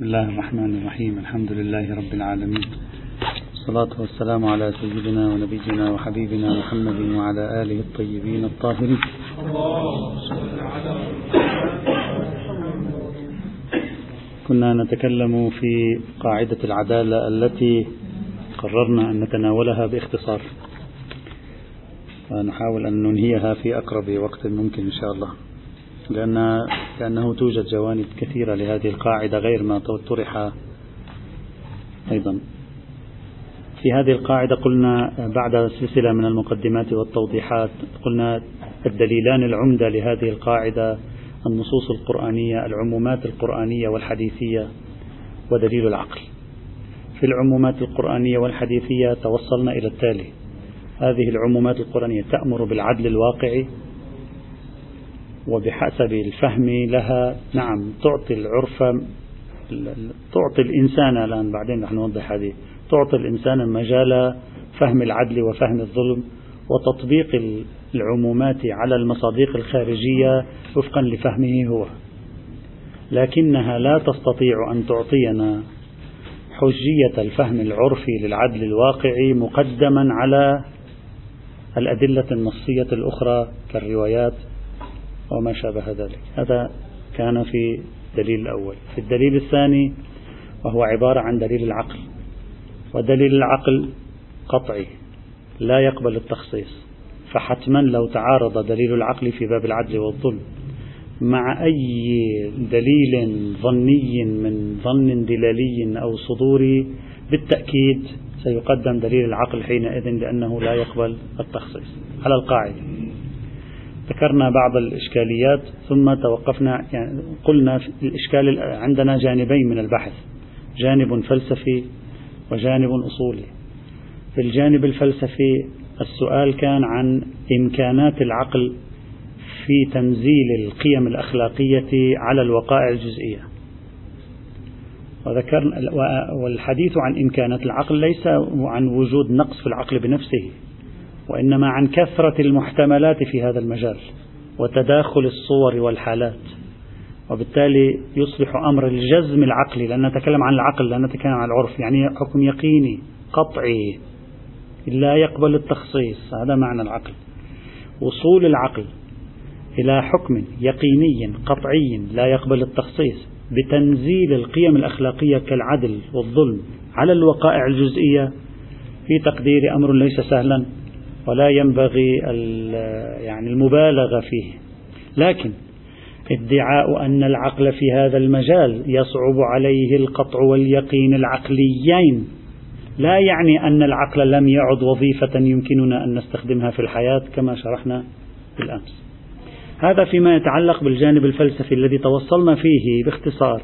بسم الله الرحمن الرحيم الحمد لله رب العالمين والصلاة والسلام على سيدنا ونبينا وحبيبنا محمد وعلى آله الطيبين الطاهرين كنا نتكلم في قاعدة العدالة التي قررنا أن نتناولها باختصار ونحاول أن ننهيها في أقرب وقت ممكن إن شاء الله لأن لأنه توجد جوانب كثيرة لهذه القاعدة غير ما طرح أيضا. في هذه القاعدة قلنا بعد سلسلة من المقدمات والتوضيحات قلنا الدليلان العمدة لهذه القاعدة النصوص القرآنية العمومات القرآنية والحديثية ودليل العقل. في العمومات القرآنية والحديثية توصلنا إلى التالي. هذه العمومات القرآنية تأمر بالعدل الواقعي وبحسب الفهم لها نعم تعطي العرف تعطي الإنسان الآن بعدين رح نوضح هذه تعطي الإنسان مجال فهم العدل وفهم الظلم وتطبيق العمومات على المصادق الخارجية وفقا لفهمه هو. لكنها لا تستطيع أن تعطينا حجية الفهم العرفي للعدل الواقعي مقدما على الأدلة النصية الأخرى كالروايات وما شابه ذلك. هذا كان في الدليل الأول. في الدليل الثاني وهو عبارة عن دليل العقل. ودليل العقل قطعي لا يقبل التخصيص. فحتما لو تعارض دليل العقل في باب العدل والظلم مع أي دليل ظني من ظن دلالي أو صدوري بالتأكيد سيقدم دليل العقل حينئذ لأنه لا يقبل التخصيص. على القاعدة. ذكرنا بعض الإشكاليات ثم توقفنا يعني قلنا الإشكال عندنا جانبين من البحث جانب فلسفي وجانب أصولي. في الجانب الفلسفي السؤال كان عن إمكانات العقل في تنزيل القيم الأخلاقية على الوقائع الجزئية. وذكرنا والحديث عن إمكانات العقل ليس عن وجود نقص في العقل بنفسه. وإنما عن كثرة المحتملات في هذا المجال وتداخل الصور والحالات. وبالتالي يصبح أمر الجزم العقلي لأن نتكلم عن العقل لا نتكلم عن العرف يعني حكم يقيني قطعي لا يقبل التخصيص هذا معنى العقل. وصول العقل إلى حكم يقيني قطعي لا يقبل التخصيص بتنزيل القيم الأخلاقية كالعدل والظلم على الوقائع الجزئية في تقدير أمر ليس سهلا. ولا ينبغي يعني المبالغة فيه. لكن ادعاء أن العقل في هذا المجال يصعب عليه القطع واليقين العقليين. لا يعني أن العقل لم يعد وظيفة يمكننا أن نستخدمها في الحياة كما شرحنا بالأمس. هذا فيما يتعلق بالجانب الفلسفي الذي توصلنا فيه باختصار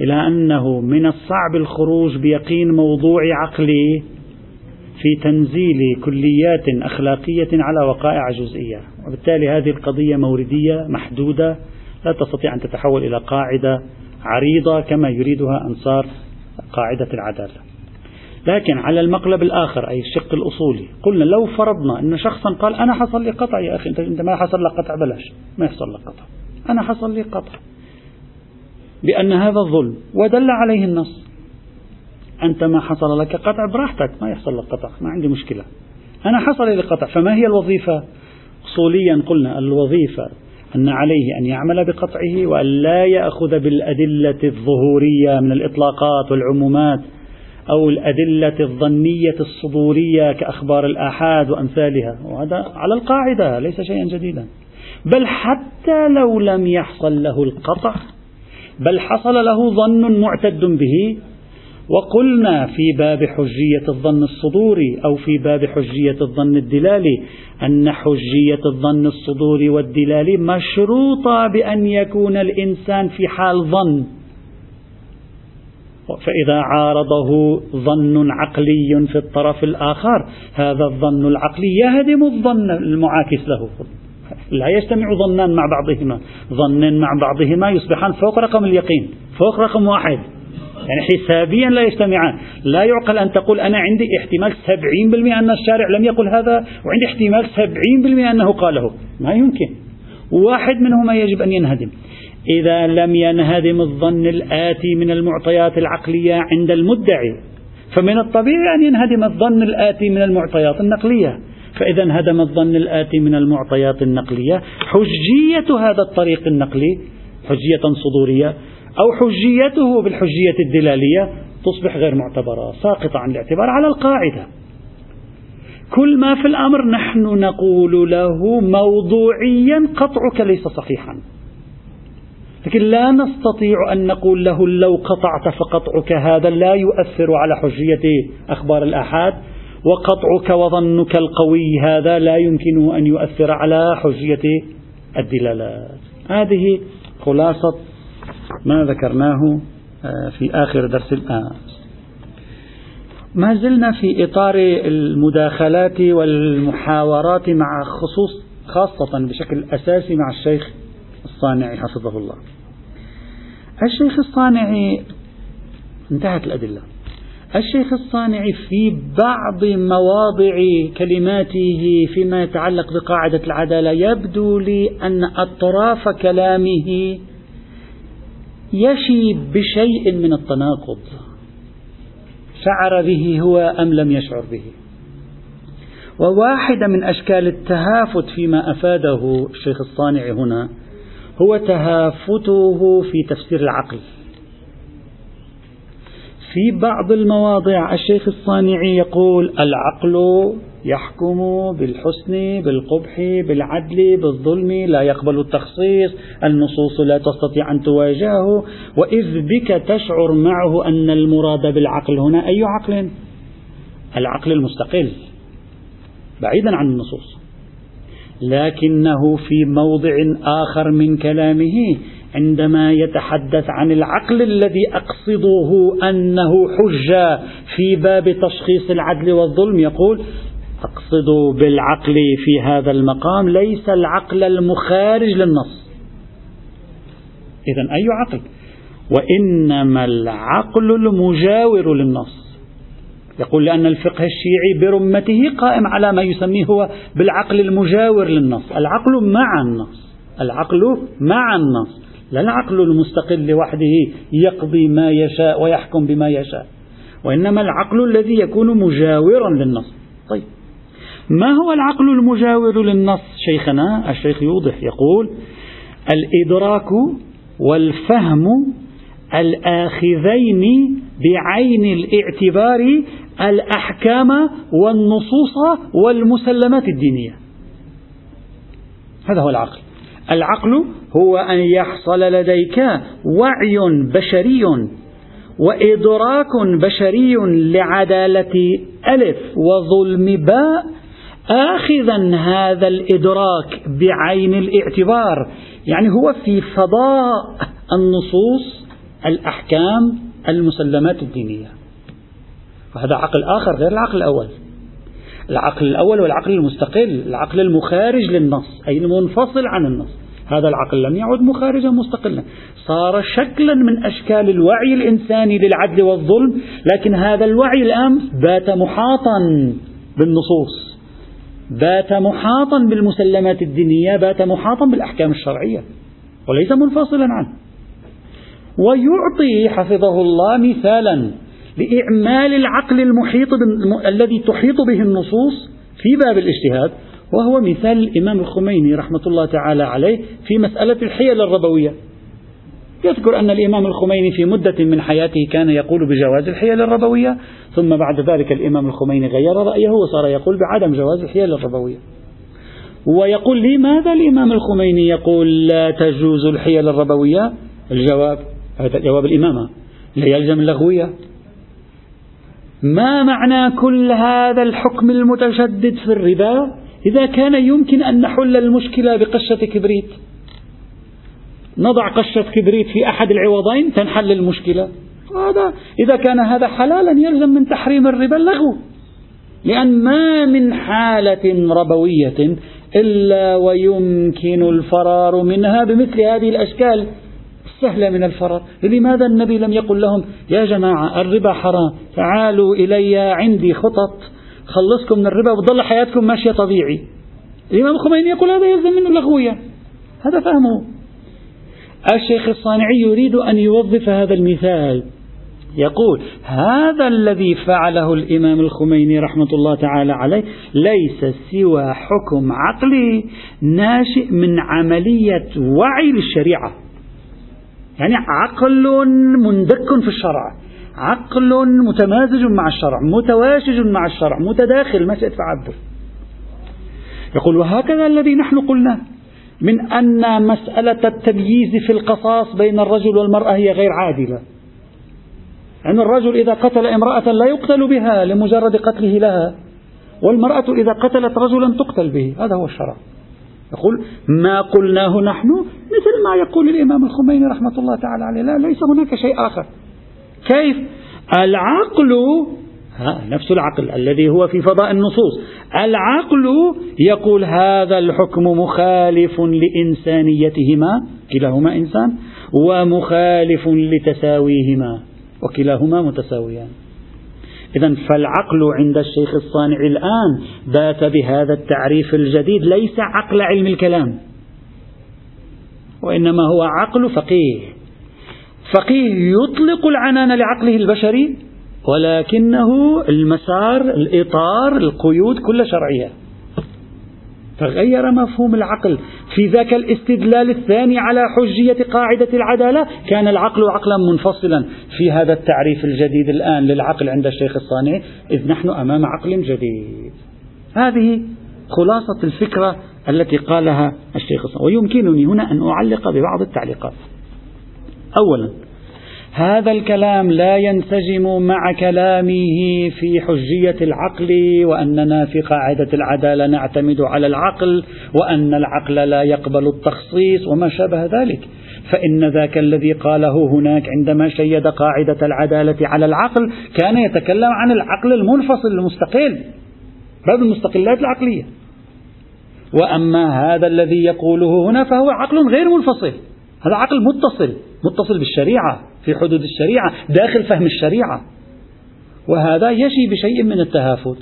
إلى أنه من الصعب الخروج بيقين موضوعي عقلي في تنزيل كليات أخلاقية على وقائع جزئية. وبالتالي هذه القضية موردية محدودة لا تستطيع أن تتحول إلى قاعدة عريضة كما يريدها أنصار قاعدة العدالة لكن على المقلب الآخر أي الشق الأصولي قلنا لو فرضنا أن شخصا قال أنا حصل لي قطع يا أخي أنت ما حصل لك قطع بلاش. ما يحصل لك قطع. أنا حصل لي قطع. بأن هذا الظلم ودل عليه النص. أنت ما حصل لك قطع براحتك ما يحصل لك قطع ما عندي مشكلة. أنا حصل لي قطع فما هي الوظيفة؟ أصوليا قلنا الوظيفة أن عليه أن يعمل بقطعه وأن لا يأخذ بالأدلة الظهورية من الإطلاقات والعمومات أو الأدلة الظنية الصدورية كأخبار الآحاد وأمثالها. وهذا على القاعدة ليس شيئا جديدا. بل حتى لو لم يحصل له القطع بل حصل له ظن معتد به وقلنا في باب حجية الظن الصدوري أو في باب حجية الظن الدلالي أن حجية الظن الصدوري والدلالي مشروطة بأن يكون الإنسان في حال ظن. فإذا عارضه ظن عقلي في الطرف الآخر هذا الظن العقلي يهدم الظن المعاكس له. لا يجتمع ظنان مع بعضهما. ظن مع بعضهما يصبحان فوق رقم اليقين فوق رقم واحد. يعني حسابيا لا يجتمعان. لا يعقل أن تقول أنا عندي احتمال 70% أن الشارع لم يقل هذا وعندي احتمال 70% أنه قاله. ما يمكن. واحد منهما يجب أن ينهدم. إذا لم ينهدم الظن الآتي من المعطيات العقلية عند المدعي فمن الطبيعي أن ينهدم الظن الآتي من المعطيات النقلية. فإذا انهدم الظن الآتي من المعطيات النقلية حجية هذا الطريق النقلي حجية صدورية. أو حجيته بالحجية الدلالية تصبح غير معتبرة ساقطة عن الاعتبار على القاعدة. كل ما في الأمر نحن نقول له موضوعيا قطعك ليس صحيحا. لكن لا نستطيع أن نقول له لو قطعت فقطعك هذا لا يؤثر على حجية أخبار الآحاد. وقطعك وظنك القوي هذا لا يمكنه أن يؤثر على حجية الدلالات. هذه خلاصة ما ذكرناه آه، في آخر درس الآن. ما زلنا في إطار المداخلات والمحاورات مع خصوص خاصة بشكل أساسي مع الشيخ الصانعي حفظه الله. الشيخ الصانعي انتهت الأدلة. الشيخ الصانعي في بعض مواضع كلماته فيما يتعلق بقاعدة العدالة يبدو لي أن أطراف كلامه يشي بشيء من التناقض. شعر به هو أم لم يشعر به. وواحدة من أشكال التهافت فيما أفاده الشيخ الصانع هنا هو تهافته في تفسير العقل. في بعض المواضع الشيخ الصانعي يقول العقل يحكم بالحسن بالقبح بالعدل بالظلم لا يقبل التخصيص النصوص لا تستطيع أن تواجهه وإذ بك تشعر معه أن المراد بالعقل هنا أي عقل؟ العقل المستقل بعيدا عن النصوص لكنه في موضع آخر من كلامه عندما يتحدث عن العقل الذي أقصده أنه حجة في باب تشخيص العدل والظلم يقول أقصد بالعقل في هذا المقام ليس العقل المخارج للنص. إذا أي عقل؟ وإنما العقل المجاور للنص. يقول لأن الفقه الشيعي برمته قائم على ما يسميه هو بالعقل المجاور للنص. العقل مع النص. العقل مع النص. لا العقل المستقل لوحده يقضي ما يشاء ويحكم بما يشاء. وإنما العقل الذي يكون مجاورا للنص. طيب. ما هو العقل المجاور للنص؟ شيخنا الشيخ يوضح يقول الإدراك والفهم الآخذين بعين الاعتبار الأحكام والنصوص والمسلمات الدينية. هذا هو العقل. العقل هو أن يحصل لديك وعي بشري وإدراك بشري لعدالة ألف وظلم باء آخذا هذا الإدراك بعين الاعتبار. يعني هو في فضاء النصوص الأحكام المسلمات الدينية. وهذا عقل آخر غير العقل الأول. العقل الأول هو العقل المستقل العقل المخارج للنص أي المنفصل عن النص. هذا العقل لم يعد مخارجا مستقلا. صار شكلا من أشكال الوعي الإنساني للعدل والظلم لكن هذا الوعي الآن بات محاطا بالنصوص بات محاطا بالمسلمات الدينية بات محاطا بالأحكام الشرعية وليس منفصلا عنه. ويعطي حفظه الله مثالا لإعمال العقل المحيط الذي تحيط به النصوص في باب الاجتهاد وهو مثال الإمام الخميني رحمة الله تعالى عليه في مسألة الحيل الربوية. يذكر أن الإمام الخميني في مدة من حياته كان يقول بجواز الحيل الربوية ثم بعد ذلك الإمام الخميني غير رأيه وصار يقول بعدم جواز الحيل الربوية. ويقول لماذا الإمام الخميني يقول؟ لا تجوز الحيل الربوية. الجواب هذا جواب الإمامة لا يلزم اللغوية. ما معنى كل هذا الحكم المتشدد في الربا؟ إذا كان يمكن أن نحل المشكلة بقشة كبريت. نضع قشة كبريت في أحد العوضين تنحل المشكلة. هذا إذا كان هذا حلالا يلزم من تحريم الربا اللغو لأن ما من حالة ربوية إلا ويمكن الفرار منها بمثل هذه الأشكال السهلة من الفرار. لماذا النبي لم يقل لهم يا جماعة الربا حرام تعالوا إلي عندي خطط. خلصكم من الربا وتظل حياتكم ماشية طبيعي. الإمام الخميني يقول هذا يلزم منه لغوية هذا فهمه. الشيخ الصانعي يريد أن يوظف هذا المثال. يقول هذا الذي فعله الإمام الخميني رحمة الله تعالى عليه ليس سوى حكم عقلي ناشئ من عملية وعي للشريعة. يعني عقل مندك في الشرع. عقل متمازج مع الشرع متواشج مع الشرع متداخل ما شئت فعبر. يقول وهكذا الذي نحن قلنا من أن مسألة التمييز في القصاص بين الرجل والمرأة هي غير عادلة. أن الرجل إذا قتل امرأة لا يقتل بها لمجرد قتله لها والمرأة إذا قتلت رجلا تقتل به هذا هو الشرع. يقول ما قلناه نحن؟ مثل ما يقول الإمام الخميني رحمة الله تعالى عليه لا ليس هناك شيء آخر. كيف؟ العقل نفس العقل الذي هو في فضاء النصوص. العقل يقول هذا الحكم مخالف لإنسانيتهما كلاهما إنسان ومخالف لتساويهما وكلاهما متساويان. إذا فالعقل عند الشيخ الصانع الآن بات بهذا التعريف الجديد ليس عقل علم الكلام وإنما هو عقل فقيه. فقيه يطلق العنان لعقله البشري ولكنه المسار الإطار القيود كل شرعية تغير مفهوم العقل. في ذاك الاستدلال الثاني على حجية قاعدة العدالة كان العقل عقلا منفصلا. في هذا التعريف الجديد الآن للعقل عند الشيخ الصانع إذ نحن أمام عقل جديد. هذه خلاصة الفكرة التي قالها الشيخ الصانع. ويمكنني هنا أن أعلق ببعض التعليقات. أولا هذا الكلام لا ينسجم مع كلامه في حجية العقل وأننا في قاعدة العدالة نعتمد على العقل وأن العقل لا يقبل التخصيص وما شابه ذلك. فإن ذاك الذي قاله هناك عندما شيد قاعدة العدالة على العقل كان يتكلم عن العقل المنفصل المستقل باب المستقلات العقلية. وأما هذا الذي يقوله هنا فهو عقل غير منفصل. هذا عقل متصل متصل بالشريعة في حدود الشريعة داخل فهم الشريعة. وهذا يشي بشيء من التهافت.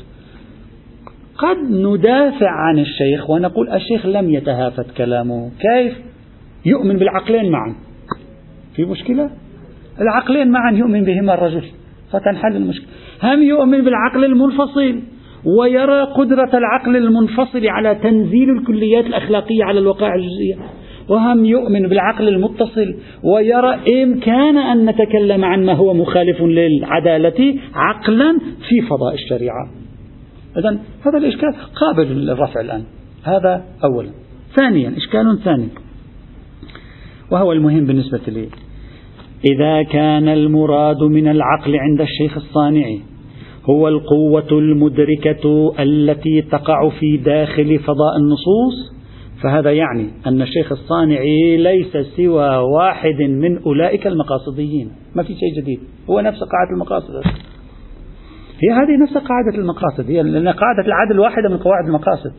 قد ندافع عن الشيخ ونقول الشيخ لم يتهافت كلامه. كيف؟ يؤمن بالعقلين معا. في مشكلة؟ العقلين معا يؤمن بهما الرجل. فتنحل المشكلة. هم يؤمن بالعقل المنفصل ويرى قدرة العقل المنفصل على تنزيل الكليات الأخلاقية على الوقائع الجزئية وهم يؤمن بالعقل المتصل ويرى إمكان أن نتكلم عن ما هو مخالف للعدالة عقلا في فضاء الشريعة. إذا هذا الإشكال قابل للرفع الآن. هذا أولا. ثانيا إشكال ثاني. وهو المهم بالنسبة لي. إذا كان المراد من العقل عند الشيخ الصانعي هو القوة المدركة التي تقع في داخل فضاء النصوص فهذا يعني أن الشيخ الصانعي ليس سوى واحد من أولئك المقاصديين. ما في شيء جديد. هو نفس قاعدة المقاصد. هي هذه نفس قاعدة المقاصد. هي لأن قاعدة العدل واحدة من قواعد المقاصد.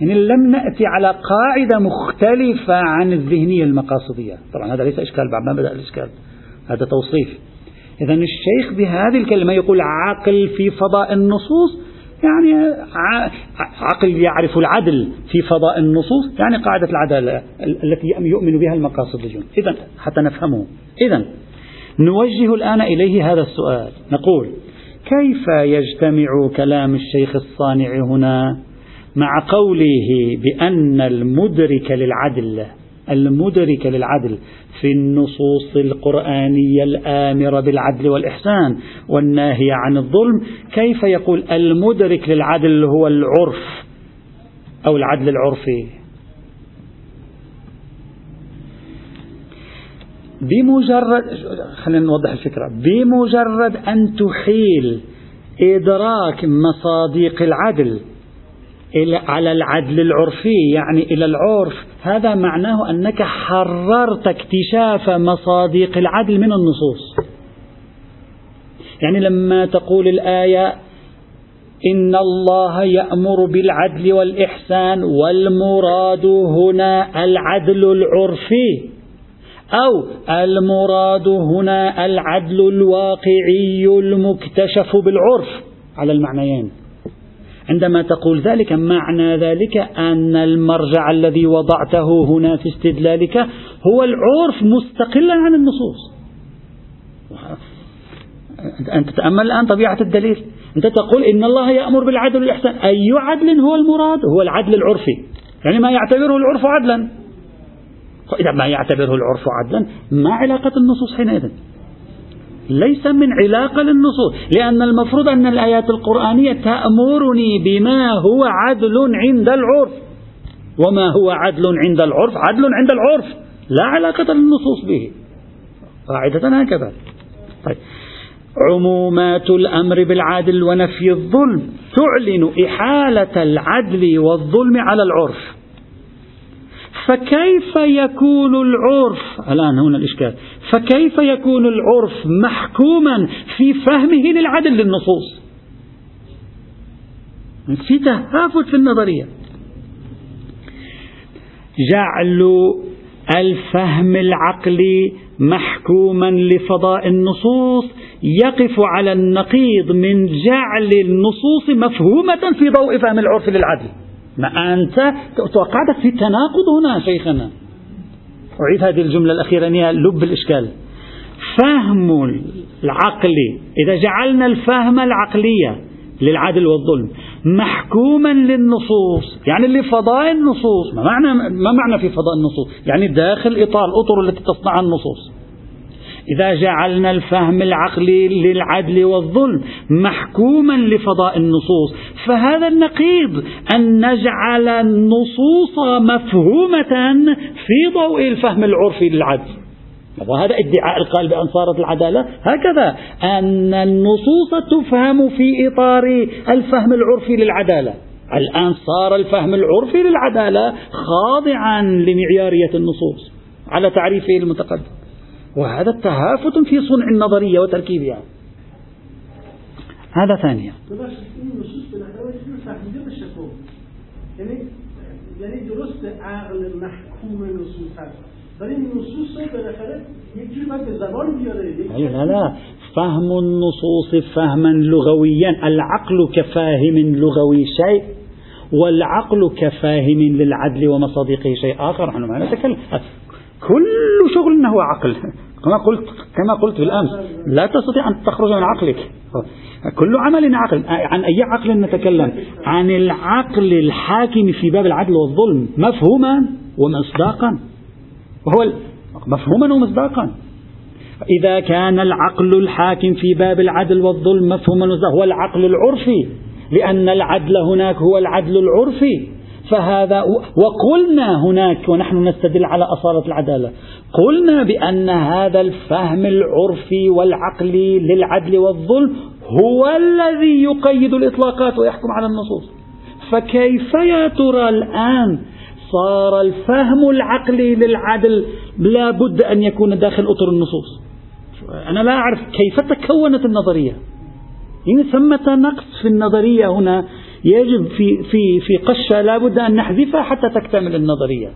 يعني لم نأتي على قاعدة مختلفة عن الذهنية المقاصدية. طبعا هذا ليس إشكال بعد ما بدأ الإشكال. هذا توصيف. إذا الشيخ بهذه الكلمة يقول عقل في فضاء النصوص يعني عقل يعرف العدل في فضاء النصوص يعني قاعدة العدالة التي يؤمن بها المقاصديون إذا حتى نفهمه. إذا نوجه الآن إليه هذا السؤال. نقول كيف يجتمع كلام الشيخ الصانع هنا مع قوله بأن المدرك للعدل المدرك للعدل في النصوص القرآنية الآمرة بالعدل والإحسان والناهية عن الظلم كيف يقول المدرك للعدل هو العرف أو العدل العرفي؟ بمجرد خلينا نوضح الفكرة بمجرد أن تحيل إدراك مصادق العدل إلى على العدل العرفي يعني إلى العرف هذا معناه أنك حررت اكتشاف مصادق العدل من النصوص. يعني لما تقول الآية إن الله يأمر بالعدل والإحسان والمراد هنا العدل العرفي أو المراد هنا العدل الواقعي المكتشف بالعرف على المعنيين. عندما تقول ذلك معنى ذلك أن المرجع الذي وضعته هنا في استدلالك هو العرف مستقلا عن النصوص. أنت تتأمل الآن طبيعة الدليل. أنت تقول إن الله يأمر بالعدل والإحسان. أي عدل هو المراد؟ هو العدل العرفي. يعني ما يعتبره العرف عدلا. إذا ما يعتبره العرف عدلا ما علاقة النصوص حينئذ؟ ليس من علاقة للنصوص لأن المفروض أن الآيات القرآنية تأمرني بما هو عدل عند العرف. وما هو عدل عند العرف؟ عدل عند العرف لا علاقة للنصوص به. قاعدة هكذا. طيب. عمومات الأمر بالعدل ونفي الظلم تعلن إحالة العدل والظلم على العرف. فكيف يكون العرف؟ الآن هنا الإشكال. فكيف يكون العرف محكوما في فهمه للعدل للنصوص؟ في تهافت في النظرية. جعل الفهم العقلي محكوما لفضاء النصوص يقف على النقيض من جعل النصوص مفهومة في ضوء فهم العرف للعدل. ما أنت توقعت في تناقض هنا شيخنا. أعيد هذه الجملة الأخيرة هي لب الإشكال. فهم العقل إذا جعلنا الفهم العقلية للعدل والظلم محكوما للنصوص يعني لفضاء النصوص. ما معنى ما معنى في فضاء النصوص؟ يعني داخل إطار الأطر التي تصنع النصوص. إذا جعلنا الفهم العقلي للعدل والظلم محكوما لفضاء النصوص فهذا النقيض أن نجعل النصوص مفهومة في ضوء الفهم العرفي للعدل. وهذا ادعاء القائل بأن صارت العدالة. هكذا أن النصوص تفهم في إطار الفهم العرفي للعدالة. الآن صار الفهم العرفي للعدالة خاضعا لمعيارية النصوص على تعريفه المتقدم. وهذا تهافت في صنع النظرية وتركيبها. هذا ثانيا. یعنی درست عقل محکوم نصوص هست ولی نصوص رو بالاخره باید به زبان بیاره لا لا. فهم النصوص فهما لغويا. العقل كفاهم لغوي شيء والعقل كفاهم للعدل ومصادقه شيء آخر. نحن ما نتكلم. كل شغلنا هو عقل. كما قلت كما قلت بالامس لا تستطيع أن تخرج من عقلك. كل عمل عقل. عن أي عقل نتكلم؟ عن العقل الحاكم في باب العدل والظلم. مفهوما ومصداقا. وهو مفهوما ومصداقا. إذا كان العقل الحاكم في باب العدل والظلم مفهوما هو العقل العرفي. لأن العدل هناك هو العدل العرفي. فهذا وقلنا هناك ونحن نستدل على أصالة العدالة. قلنا بأن هذا الفهم العرفي والعقلي للعدل والظلم هو الذي يقيد الإطلاقات ويحكم على النصوص. فكيف يا ترى الآن صار الفهم العقلي للعدل لا بد أن يكون داخل أطر النصوص؟ أنا لا أعرف كيف تكونت النظرية. إن ثمة نقص في النظرية هنا يجب في في في قشة لا بد أن نحذفها حتى تكتمل النظرية.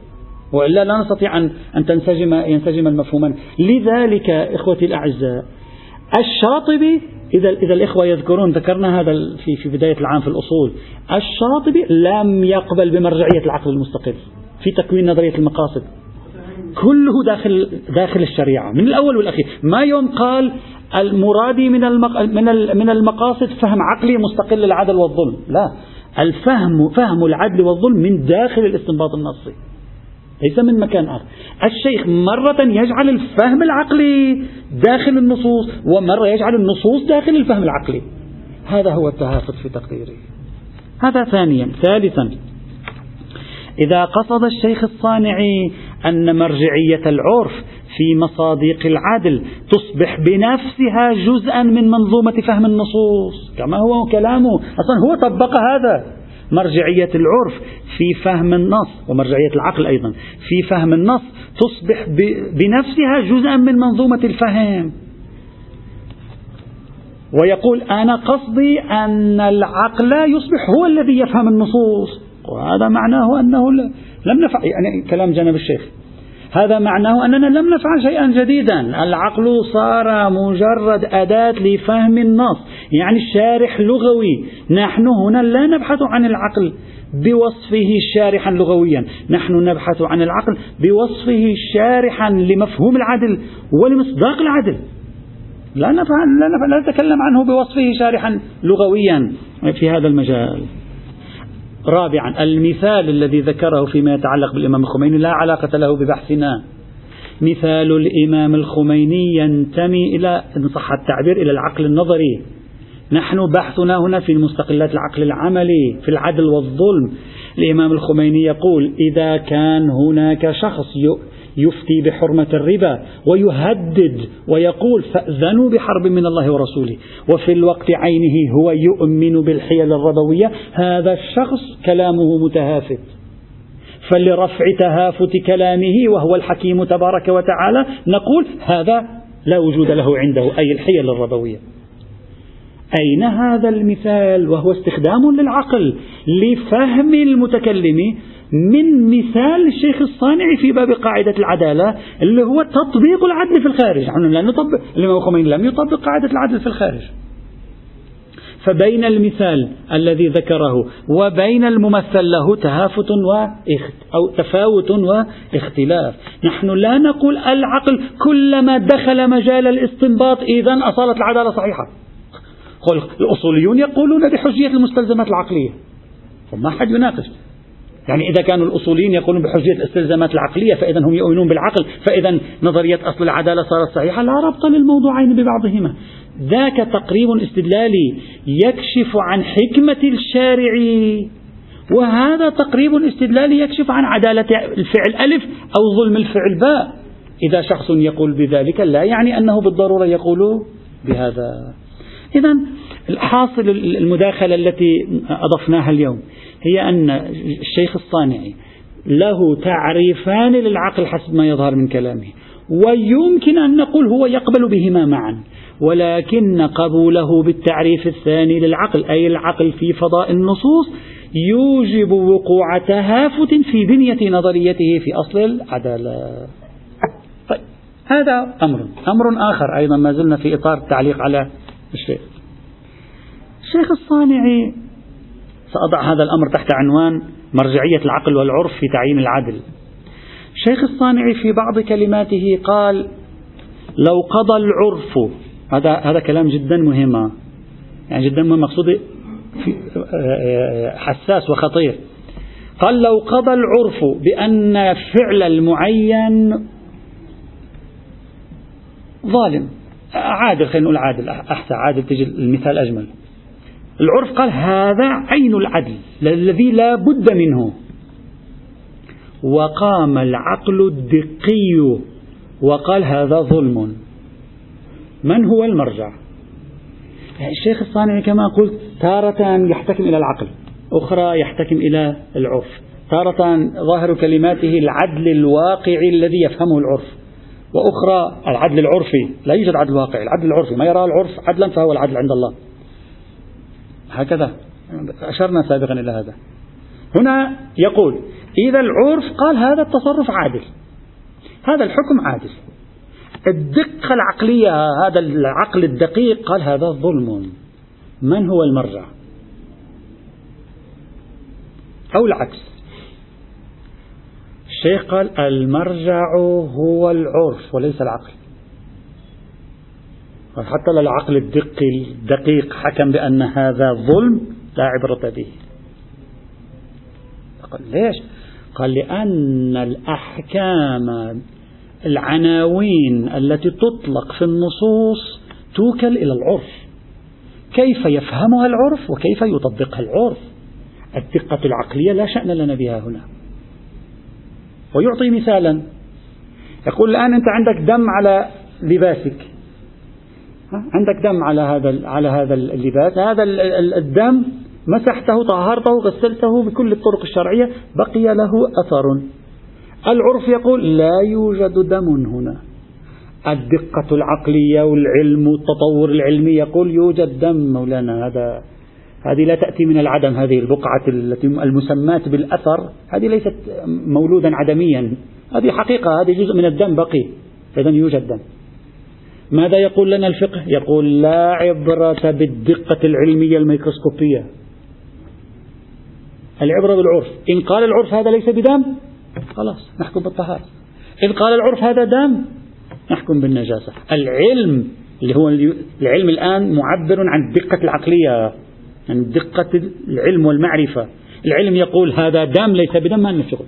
وإلا لا نستطيع أن أن تنسجم ينسجم المفهومان لذلك إخوتي الأعزاء الشاطبي إذا إذا الإخوة يذكرون ذكرنا هذا في في بداية العام في الأصول. الشاطبي لم يقبل بمرجعية العقل المستقل في تكوين نظرية المقاصد. كله داخل داخل الشريعة من الأول والأخير. ما يوم قال المرادي من من المقاصد فهم عقلي مستقل للعدل والظلم. لا. الفهم فهم العدل والظلم من داخل الاستنباط النصي. ليس من مكان آخر. الشيخ مرة يجعل الفهم العقلي داخل النصوص ومرة يجعل النصوص داخل الفهم العقلي. هذا هو التهافت في تقديره هذا ثانيا. ثالثا. إذا قصد الشيخ الصانعي أن مرجعية العرف في مصادق العدل تصبح بنفسها جزءا من منظومة فهم النصوص. كما هو كلامه. أصلا هو طبق هذا. مرجعية العرف في فهم النص ومرجعية العقل أيضا في فهم النص تصبح بنفسها جزءا من منظومة الفهم. ويقول أنا قصدي أن العقل يصبح هو الذي يفهم النصوص. وهذا معناه أنه لم نفع يعني كلام جناب الشيخ. هذا معناه أننا لم نفعل شيئا جديدا. العقل صار مجرد أداة لفهم النص يعني الشارح لغوي. نحن هنا لا نبحث عن العقل بوصفه شارحا لغويا. نحن نبحث عن العقل بوصفه شارحا لمفهوم العدل ولمصداق العدل. لا نفعل لا, نفعل لا نتكلم عنه بوصفه شارحا لغويا في هذا المجال. رابعا المثال الذي ذكره فيما يتعلق بالإمام الخميني لا علاقة له ببحثنا. مثال الإمام الخميني ينتمي إلى إن صح التعبير إلى العقل النظري. نحن بحثنا هنا في المستقلات العقل العملي في العدل والظلم. الإمام الخميني يقول إذا كان هناك شخص يفتي بحرمة الربا ويهدد ويقول فأذنوا بحرب من الله ورسوله. وفي الوقت عينه هو يؤمن بالحيل الربوية. هذا الشخص كلامه متهافت. فلرفع تهافت كلامه وهو الحكيم تبارك وتعالى نقول هذا لا وجود له عنده أي الحيل الربوية. أين هذا المثال وهو استخدام للعقل لفهم المتكلم من مثال الشيخ الصانعي في باب قاعدة العدالة اللي هو تطبيق العدل في الخارج. نحن لا نطبق الإمام الخميني لم يطبق قاعدة العدل في الخارج. فبين المثال الذي ذكره وبين الممثل له تهافت واخت أو تفاوت واختلاف نحن لا نقول العقل كلما دخل مجال الاستنباط إذا أصالة العدالة صحيحة. الأصوليون يقولون بحجية المستلزمات العقلية. وما حد يناقش. يعني إذا كانوا الأصوليين يقولون بحجية الاستلزامات العقلية فإذا هم يؤمنون بالعقل. فإذا نظرية أصل العدالة صارت صحيحة لا ربط للموضوعين ببعضهما. ذاك تقريب استدلالي يكشف عن حكمة الشارع. وهذا تقريب استدلالي يكشف عن عدالة الفعل ألف أو ظلم الفعل باء. إذا شخص يقول بذلك لا يعني أنه بالضرورة يقول بهذا. إذا الحاصل المداخلة التي أضفناها اليوم هي أن الشيخ الصانعي له تعريفان للعقل حسب ما يظهر من كلامه ويمكن أن نقول هو يقبل بهما معا ولكن قبوله بالتعريف الثاني للعقل أي العقل في فضاء النصوص يوجب وقوع تهافت في بنية نظريته في أصل العدالة. طيب هذا أمر. أمر آخر أيضا ما زلنا في إطار التعليق على الشيخ. الشيخ الصانعي. سأضع هذا الأمر تحت عنوان مرجعية العقل والعرف في تعيين العدل الشيخ الصانعي في بعض كلماته قال لو قضى العرف. هذا هذا كلام جدا مهم. يعني جدا مهم مقصود حساس وخطير. قال لو قضى العرف بأن فعل المعين ظالم. عادل خلينا نقول عادل أحسن عادل تجي المثال أجمل. العرف قال هذا عين العدل الذي لا بد منه. وقام العقل الدقي وقال هذا ظلم. من هو المرجع؟ الشيخ الصانعي كما قلت تارة يحتكم إلى العقل أخرى يحتكم إلى العرف. تارة ظاهر كلماته العدل الواقعي الذي يفهمه العرف وأخرى العدل العرفي. لا يوجد عدل واقعي العدل العرفي. ما يرى العرف عدلا فهو العدل عند الله. هكذا. أشرنا سابقا إلى هذا. هنا يقول إذا العرف قال هذا التصرف عادل. هذا الحكم عادل. الدقة العقلية هذا العقل الدقيق قال هذا ظلم. من هو المرجع؟ أو العكس. الشيخ قال المرجع هو العرف وليس العقل. حتى العقل الدقي الدقيق حكم بأن هذا ظلم لا عبرة به. قال ليش؟ قال لأن الأحكام العناوين التي تطلق في النصوص توكل إلى العرف. كيف يفهمها العرف وكيف يطبقها العرف؟ الدقة العقلية لا شأن لنا بها هنا. ويعطي مثالا. يقول الآن أنت عندك دم على لباسك. عندك دم على هذا على هذا اللباس. هذا الدم مسحته طهرته غسلته بكل الطرق الشرعية بقي له أثر. العرف يقول لا يوجد دم هنا. الدقة العقلية والعلم والتطور العلمي يقول يوجد دم مولانا. هذا هذه لا تأتي من العدم هذه البقعة التي المسماة بالأثر. هذه ليست مولودا عدميا. هذه حقيقة هذه جزء من الدم بقي. إذا يوجد دم. ماذا يقول لنا الفقه؟ يقول لا عبرة بالدقة العلمية الميكروسكوبية. العبرة بالعرف. إن قال العرف هذا ليس بدم خلاص نحكم بالطهارة. إن قال العرف هذا دم نحكم بالنجاسة. العلم اللي هو العلم الآن معبر عن الدقة العقلية عن دقة العلم والمعرفة. العلم يقول هذا دم ليس بدم ما لنا شغل.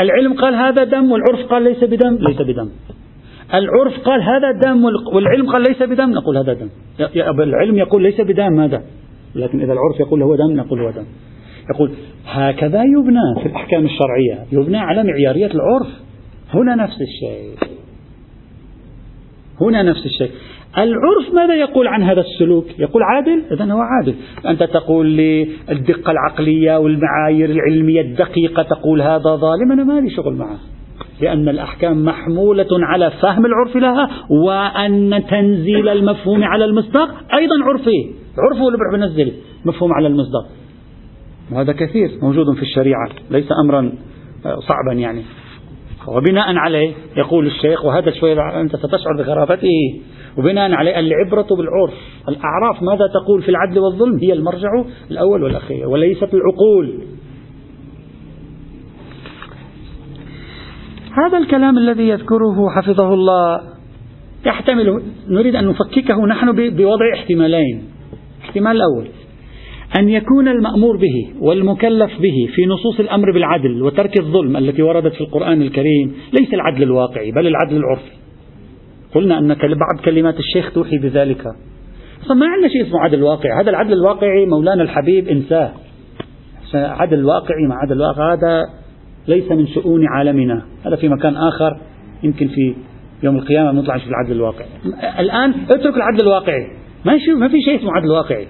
العلم قال هذا دم والعرف قال ليس بدم ليس بدم. العرف قال هذا دم والعلم قال ليس بدم. نقول هذا دم. العلم يقول ليس بدم. هذا لكن إذا العرف يقول هو دم نقول هو دم. يقول هكذا يبنى في الأحكام الشرعية. يبنى على معيارية العرف. هنا نفس الشيء. هنا نفس الشيء. العرف ماذا يقول عن هذا السلوك؟ يقول عادل؟ إذا هو عادل. أنت تقول لي الدقة العقلية والمعايير العلمية الدقيقة تقول هذا ظالم. أنا ما لي شغل معه. لأن الأحكام محمولة على فهم العرف لها وأن تنزيل المفهوم على المصداق أيضا عرفي. عرفه اللي بنزل مفهوم على المصداق. وهذا كثير موجود في الشريعة ليس أمرا صعبا يعني. وبناء عليه يقول الشيخ وهذا شوية أنت ستشعر بغرابته وبناء عليه العبرة بالعرف. الأعراف ماذا تقول في العدل والظلم؟ هي المرجع الأول والأخير وليست العقول. هذا الكلام الذي يذكره حفظه الله يحتمل نريد أن نفككه نحن بوضع احتمالين. الاحتمال الأول أن يكون المأمور به والمكلف به في نصوص الأمر بالعدل وترك الظلم التي وردت في القرآن الكريم ليس العدل الواقعي بل العدل العرفي. قلنا أن بعض كلمات الشيخ توحي بذلك. ما عندنا شيء اسمه عدل واقعي. هذا العدل الواقعي مولانا الحبيب انساه. عدل واقعي مع عدل واقعي. هذا ليس من شؤون عالمنا. هذا في مكان آخر. يمكن في يوم القيامة نطلع في العدل الواقعي. الآن اترك العدل الواقعي. ما في شيء اسمه عدل واقعي.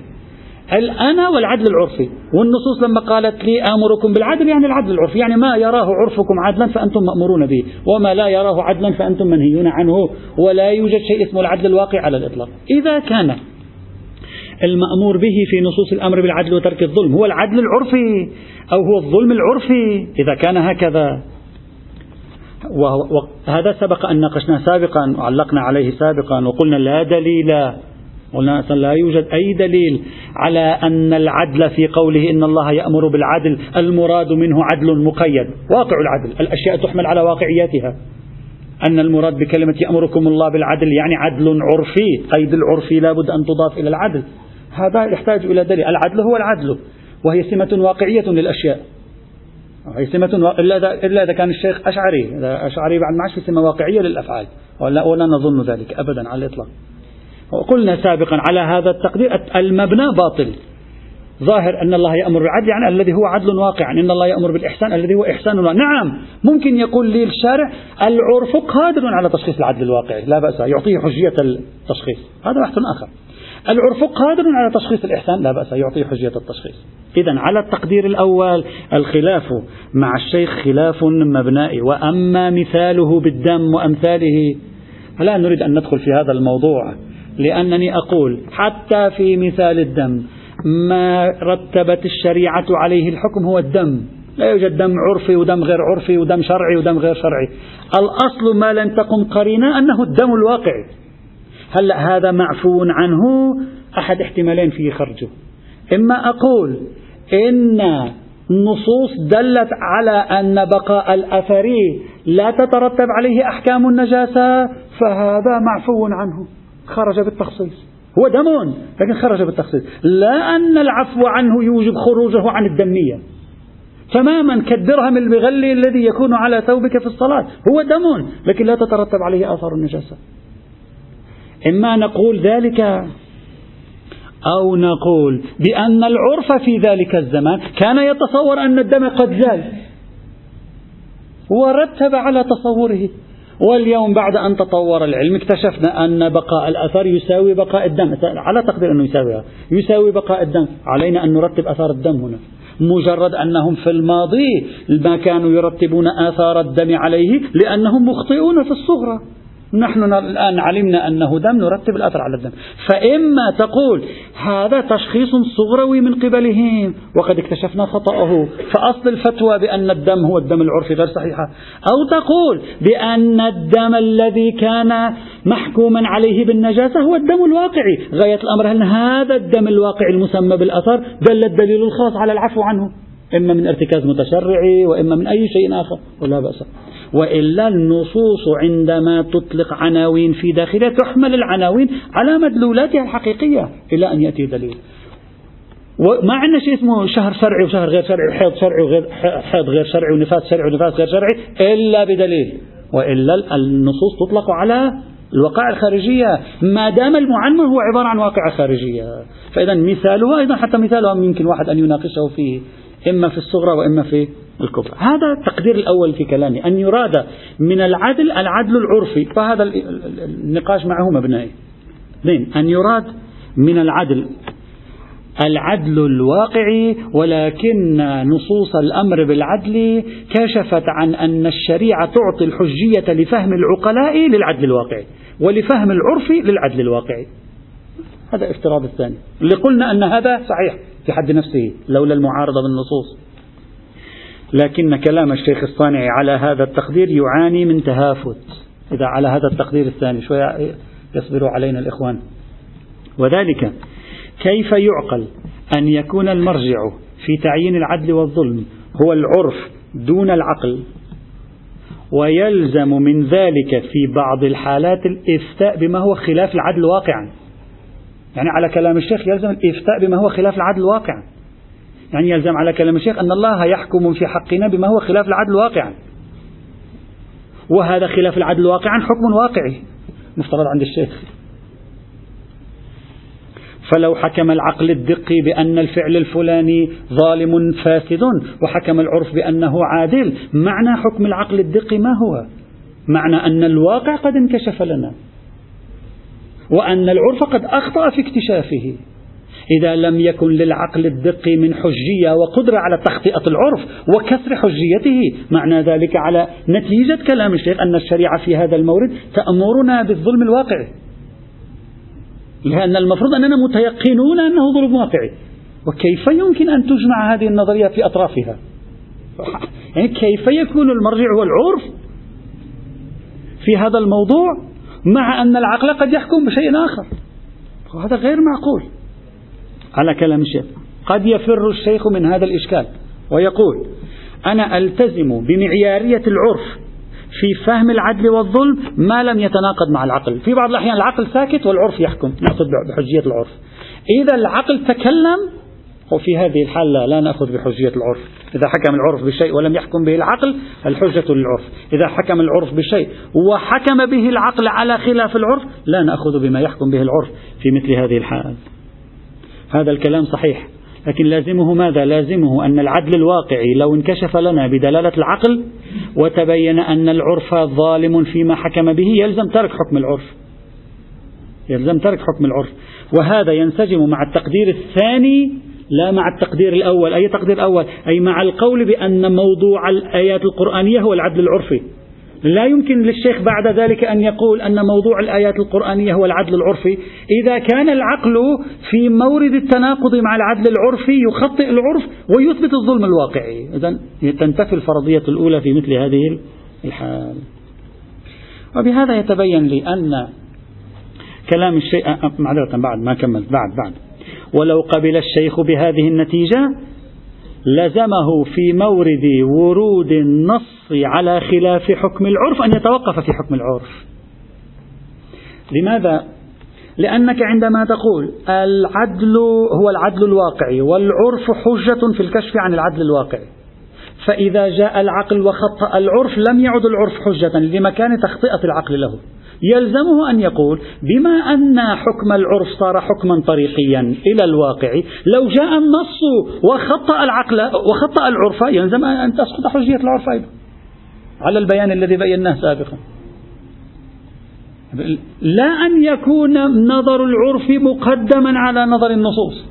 الأنا والعدل العرفي. والنصوص لما قالت لي آمركم بالعدل يعني العدل العرفي. يعني ما يراه عرفكم عدلا فأنتم مأمورون به. وما لا يراه عدلا فأنتم منهيون عنه. ولا يوجد شيء اسمه العدل الواقع على الإطلاق. إذا كان المأمور به في نصوص الأمر بالعدل وترك الظلم. هو العدل العرفي أو هو الظلم العرفي؟ إذا كان هكذا. وهذا سبق أن ناقشناه سابقا وعلقنا عليه سابقا وقلنا لا دليل. قلنا لا يوجد أي دليل على أن العدل في قوله إن الله يأمر بالعدل المراد منه عدل مقيد واقع العدل. الأشياء تحمل على واقعياتها. أن المراد بكلمة يأمركم الله بالعدل يعني عدل عرفي. قيد العرفي لا بد أن تضاف إلى العدل. هذا يحتاج إلى دليل. العدل هو العدل وهي سمة واقعية للأشياء. هي سمة إلا إلا إذا كان الشيخ أشعري إذا أشعري بعد ما في سمة واقعية للأفعال. ولا, ولا نظن ذلك أبدا على الإطلاق. وقلنا سابقا على هذا التقدير المبنى باطل. ظاهر أن الله يأمر بالعدل يعني الذي هو عدل واقع أن الله يأمر بالإحسان الذي هو إحسان واقع. نعم ممكن يقول لي الشارع العرف قادر على تشخيص العدل الواقعي لا بأس يعطيه حجية التشخيص. هذا بحث آخر. العرف قادر على تشخيص الإحسان لا بأس يعطيه حجية التشخيص. إذا على التقدير الأول الخلاف مع الشيخ خلاف مبنائي وأما مثاله بالدم وأمثاله فلا نريد أن ندخل في هذا الموضوع لأنني أقول حتى في مثال الدم ما رتبت الشريعة عليه الحكم هو الدم. لا يوجد دم عرفي ودم غير عرفي ودم شرعي ودم غير شرعي. الأصل ما لن تقم قرينة أنه الدم الواقعي هلأ هذا معفو عنه؟ أحد احتمالين فيه خرجه. إما أقول إن نصوص دلت على أن بقاء الأثر لا تترتب عليه أحكام النجاسة فهذا معفو عنه. خرج بالتخصيص. هو دم لكن خرج بالتخصيص. لا أن العفو عنه يوجب خروجه عن الدمية. تماما كالدرهم المغلي الذي يكون على ثوبك في الصلاة. هو دم لكن لا تترتب عليه آثار النجاسة. إما نقول ذلك أو نقول بأن العرف في ذلك الزمان. كان يتصور أن الدم قد زال. ورتب على تصوره. واليوم بعد أن تطور العلم اكتشفنا أن بقاء الأثر يساوي بقاء الدم. على تقدير أنه يساويها يساوي بقاء الدم. علينا أن نرتب أثار الدم هنا. مجرد أنهم في الماضي ما كانوا يرتبون آثار الدم عليه لأنهم مخطئون في الصغرى. نحن الآن علمنا أنه دم نرتب الأثر على الدم. فإما تقول هذا تشخيص صغروي من قبلهم وقد اكتشفنا خطأه. فأصل الفتوى بأن الدم هو الدم العرفي غير صحيحة. أو تقول بأن الدم الذي كان محكوما عليه بالنجاسة هو الدم الواقعي. غاية الأمر هل هذا الدم الواقعي المسمى بالأثر؟ دل الدليل الخاص على العفو عنه. إما من ارتكاز متشرعي وإما من أي شيء آخر. ولا بأس. وإلا النصوص عندما تطلق عناوين في داخلها تحمل العناوين على مدلولاتها الحقيقية إلى أن يأتي دليل. وما عندنا شيء اسمه شهر شرعي وشهر غير شرعي وحيض شرعي وغير حيض غير شرعي ونفاس شرعي ونفاس غير شرعي إلا بدليل. وإلا النصوص تطلق على الوقائع الخارجية. ما دام المعنى هو عبارة عن واقعة خارجية. فإذا مثالها أيضا حتى مثالها يمكن واحد أن يناقشه فيه إما في الصغرى وإما في الكبرى هذا التقدير الأول في كلامي أن يراد من العدل العدل العرفي. فهذا النقاش معه مبنائي اثنين أن يراد من العدل العدل الواقعي ولكن نصوص الأمر بالعدل كشفت عن أن الشريعة تعطي الحجية لفهم العقلاء للعدل الواقعي ولفهم العرف للعدل الواقعي. هذا افتراض الثاني. اللي قلنا أن هذا صحيح في حد نفسه لولا المعارضة بالنصوص. لكن كلام الشيخ الصانعي على هذا التقدير يعاني من تهافت. إذا على هذا التقدير الثاني شوية يصبر علينا الإخوان. وذلك كيف يعقل أن يكون المرجع في تعيين العدل والظلم هو العرف دون العقل؟ ويلزم من ذلك في بعض الحالات الإفتاء بما هو خلاف العدل واقعا. يعني على كلام الشيخ يلزم الإفتاء بما هو خلاف العدل واقعا. يعني يلزم على كلام الشيخ أن الله يحكم في حقنا بما هو خلاف العدل واقعا. وهذا خلاف العدل واقعا حكم واقعي. مفترض عند الشيخ. فلو حكم العقل الدقي بأن الفعل الفلاني ظالم فاسد وحكم العرف بأنه عادل معنى حكم العقل الدقي ما هو؟ معنى أن الواقع قد انكشف لنا. وأن العرف قد أخطأ في اكتشافه. إذا لم يكن للعقل الدقي من حجية وقدرة على تخطئة العرف وكسر حجيته معنى ذلك على نتيجة كلام الشيخ أن الشريعة في هذا المورد تأمرنا بالظلم الواقعي. لأن المفروض أننا متيقنون أنه ظلم واقعي. وكيف يمكن أن تجمع هذه النظريات في أطرافها؟ يعني كيف يكون المرجع هو العرف في هذا الموضوع مع أن العقل قد يحكم بشيء آخر؟ وهذا غير معقول. على كلام الشيخ. قد يفر الشيخ من هذا الإشكال ويقول أنا ألتزم بمعيارية العرف في فهم العدل والظلم ما لم يتناقض مع العقل. في بعض الأحيان العقل ساكت والعرف يحكم نأخذ بحجية العرف. إذا العقل تكلم وفي هذه الحالة لا نأخذ بحجية العرف. إذا حكم العرف بشيء ولم يحكم به العقل الحجة للعرف. إذا حكم العرف بشيء وحكم به العقل على خلاف العرف لا نأخذ بما يحكم به العرف في مثل هذه الحال. هذا الكلام صحيح. لكن لازمه ماذا؟ لازمه أن العدل الواقعي لو انكشف لنا بدلالة العقل وتبين أن العرف ظالم فيما حكم به يلزم ترك حكم العرف. يلزم ترك حكم العرف. وهذا ينسجم مع التقدير الثاني لا مع التقدير الأول. أي تقدير أول؟ أي مع القول بأن موضوع الآيات القرآنية هو العدل العرفي. لا يمكن للشيخ بعد ذلك أن يقول أن موضوع الآيات القرآنية هو العدل العرفي. إذا كان العقل في مورد التناقض مع العدل العرفي يخطئ العرف ويثبت الظلم الواقعي. إذا تنتفي الفرضية الأولى في مثل هذه الحال. وبهذا يتبين لي أن كلام الشيء معذرة بعد ما كملت بعد بعد. ولو قبل الشيخ بهذه النتيجة لزمه في مورد ورود النص على خلاف حكم العرف أن يتوقف في حكم العرف لماذا؟ لأنك عندما تقول العدل هو العدل الواقعي والعرف حجة في الكشف عن العدل الواقعي فإذا جاء العقل وخطأ العرف لم يعد العرف حجة لمكان تخطئة العقل له يلزمه أن يقول بما أن حكم العرف صار حكما طريقيا إلى الواقع لو جاء النص وخطأ العقل وخطأ العرف يلزم أن تسقط حجية العرف أيضا. على البيان الذي بيناه سابقا. لا أن يكون نظر العرف مقدما على نظر النصوص.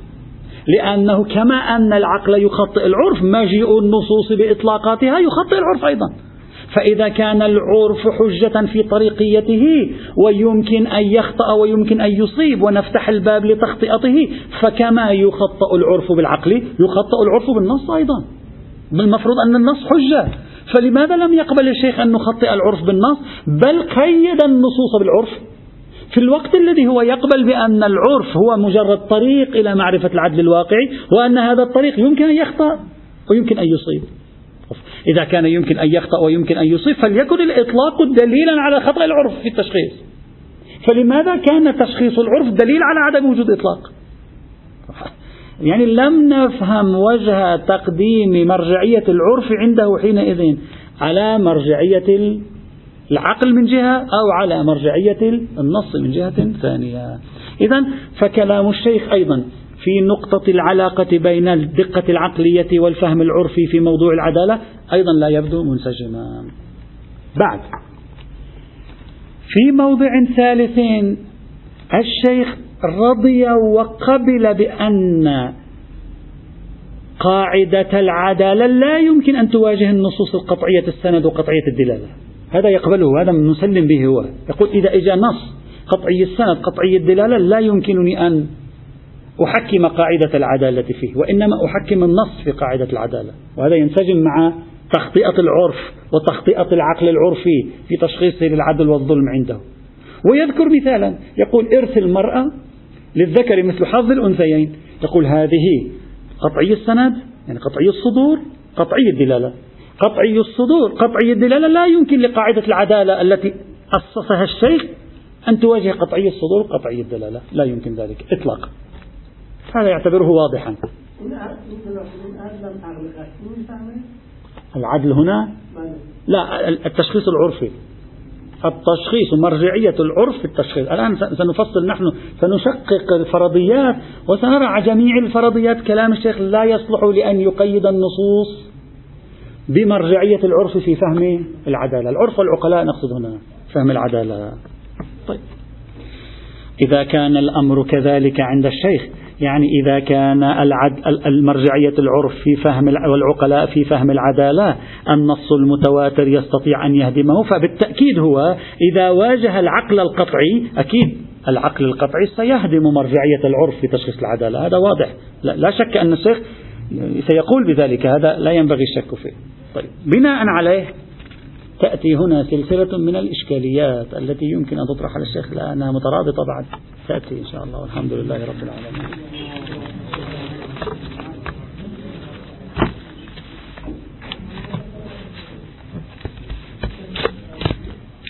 لأنه كما أن العقل يخطئ العرف مجيء النصوص بإطلاقاتها يخطئ العرف أيضا. فإذا كان العرف حجة في طريقيته ويمكن أن يخطأ ويمكن أن يصيب ونفتح الباب لتخطئته فكما يخطأ العرف بالعقل يخطأ العرف بالنص أيضا. بالمفروض أن النص حجة. فلماذا لم يقبل الشيخ أن نخطئ العرف بالنص؟ بل قيد النصوص بالعرف. في الوقت الذي هو يقبل بأن العرف هو مجرد طريق إلى معرفة العدل الواقعي وأن هذا الطريق يمكن أن يخطأ ويمكن أن يصيب. إذا كان يمكن أن يخطأ ويمكن أن يصيب فليكن الإطلاق دليلا على خطأ العرف في التشخيص. فلماذا كان تشخيص العرف دليل على عدم وجود إطلاق؟ يعني لم نفهم وجه تقديم مرجعية العرف عنده حينئذ على مرجعية العقل من جهة أو على مرجعية النص من جهة ثانية. إذا فكلام الشيخ أيضا في نقطة العلاقة بين الدقة العقلية والفهم العرفي في موضوع العدالة أيضا لا يبدو منسجما. بعد في موضع ثالث الشيخ رضي وقبل بأن قاعدة العدالة لا يمكن أن تواجه النصوص القطعية السند وقطعية الدلالة. هذا يقبله هذا مسلم به هو. يقول إذا إجا نص قطعي السند قطعي الدلالة لا يمكنني أن أحكم قاعدة العدالة فيه وإنما أحكم النص في قاعدة العدالة. وهذا ينسجم مع تخطئة العرف وتخطئة العقل العرفي في تشخيصه للعدل والظلم عنده. ويذكر مثالا يقول إرث المرأة للذكر مثل حظ الأنثيين. يقول هذه قطعي السند يعني قطعي الصدور قطعي الدلالة. قطعي الصدور قطعي الدلالة لا يمكن لقاعدة العدالة التي أسسها الشيخ أن تواجه قطعي الصدور قطعي الدلالة. لا يمكن ذلك إطلاقا. هذا يعتبره واضحا. العدل هنا؟ لا التشخيص العرفي. التشخيص مرجعية العرف في التشخيص. الآن سنفصل نحن سنشقق الفرضيات وسنرى جميع الفرضيات. كلام الشيخ لا يصلح لأن يقيد النصوص بمرجعية العرف في فهم العدالة. العرف والعقلاء نقصد هنا فهم العدالة. طيب. إذا كان الأمر كذلك عند الشيخ يعني إذا كان العد المرجعية العرف في فهم والعقلاء في فهم العدالة النص المتواتر يستطيع أن يهدمه فبالتأكيد هو إذا واجه العقل القطعي أكيد العقل القطعي سيهدم مرجعية العرف في تشخيص العدالة. هذا واضح. لا, شك أن الشيخ سيقول بذلك هذا لا ينبغي الشك فيه. طيب بناء عليه تأتي هنا سلسلة من الإشكاليات التي يمكن أن تطرح على الشيخ لأنها مترابطة بعد. تأتي إن شاء الله. والحمد لله رب العالمين.